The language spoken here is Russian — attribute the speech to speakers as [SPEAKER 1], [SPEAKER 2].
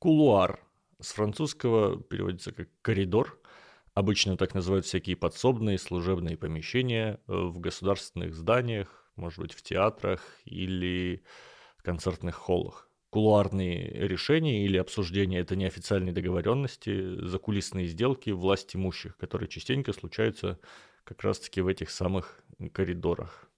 [SPEAKER 1] Кулуар. С французского переводится как коридор. Обычно так называют всякие подсобные служебные помещения э, в государственных зданиях, может быть, в театрах или концертных холлах. Кулуарные решения или обсуждения – это неофициальные договоренности, закулисные сделки власть имущих, которые частенько случаются как раз-таки в этих самых коридорах.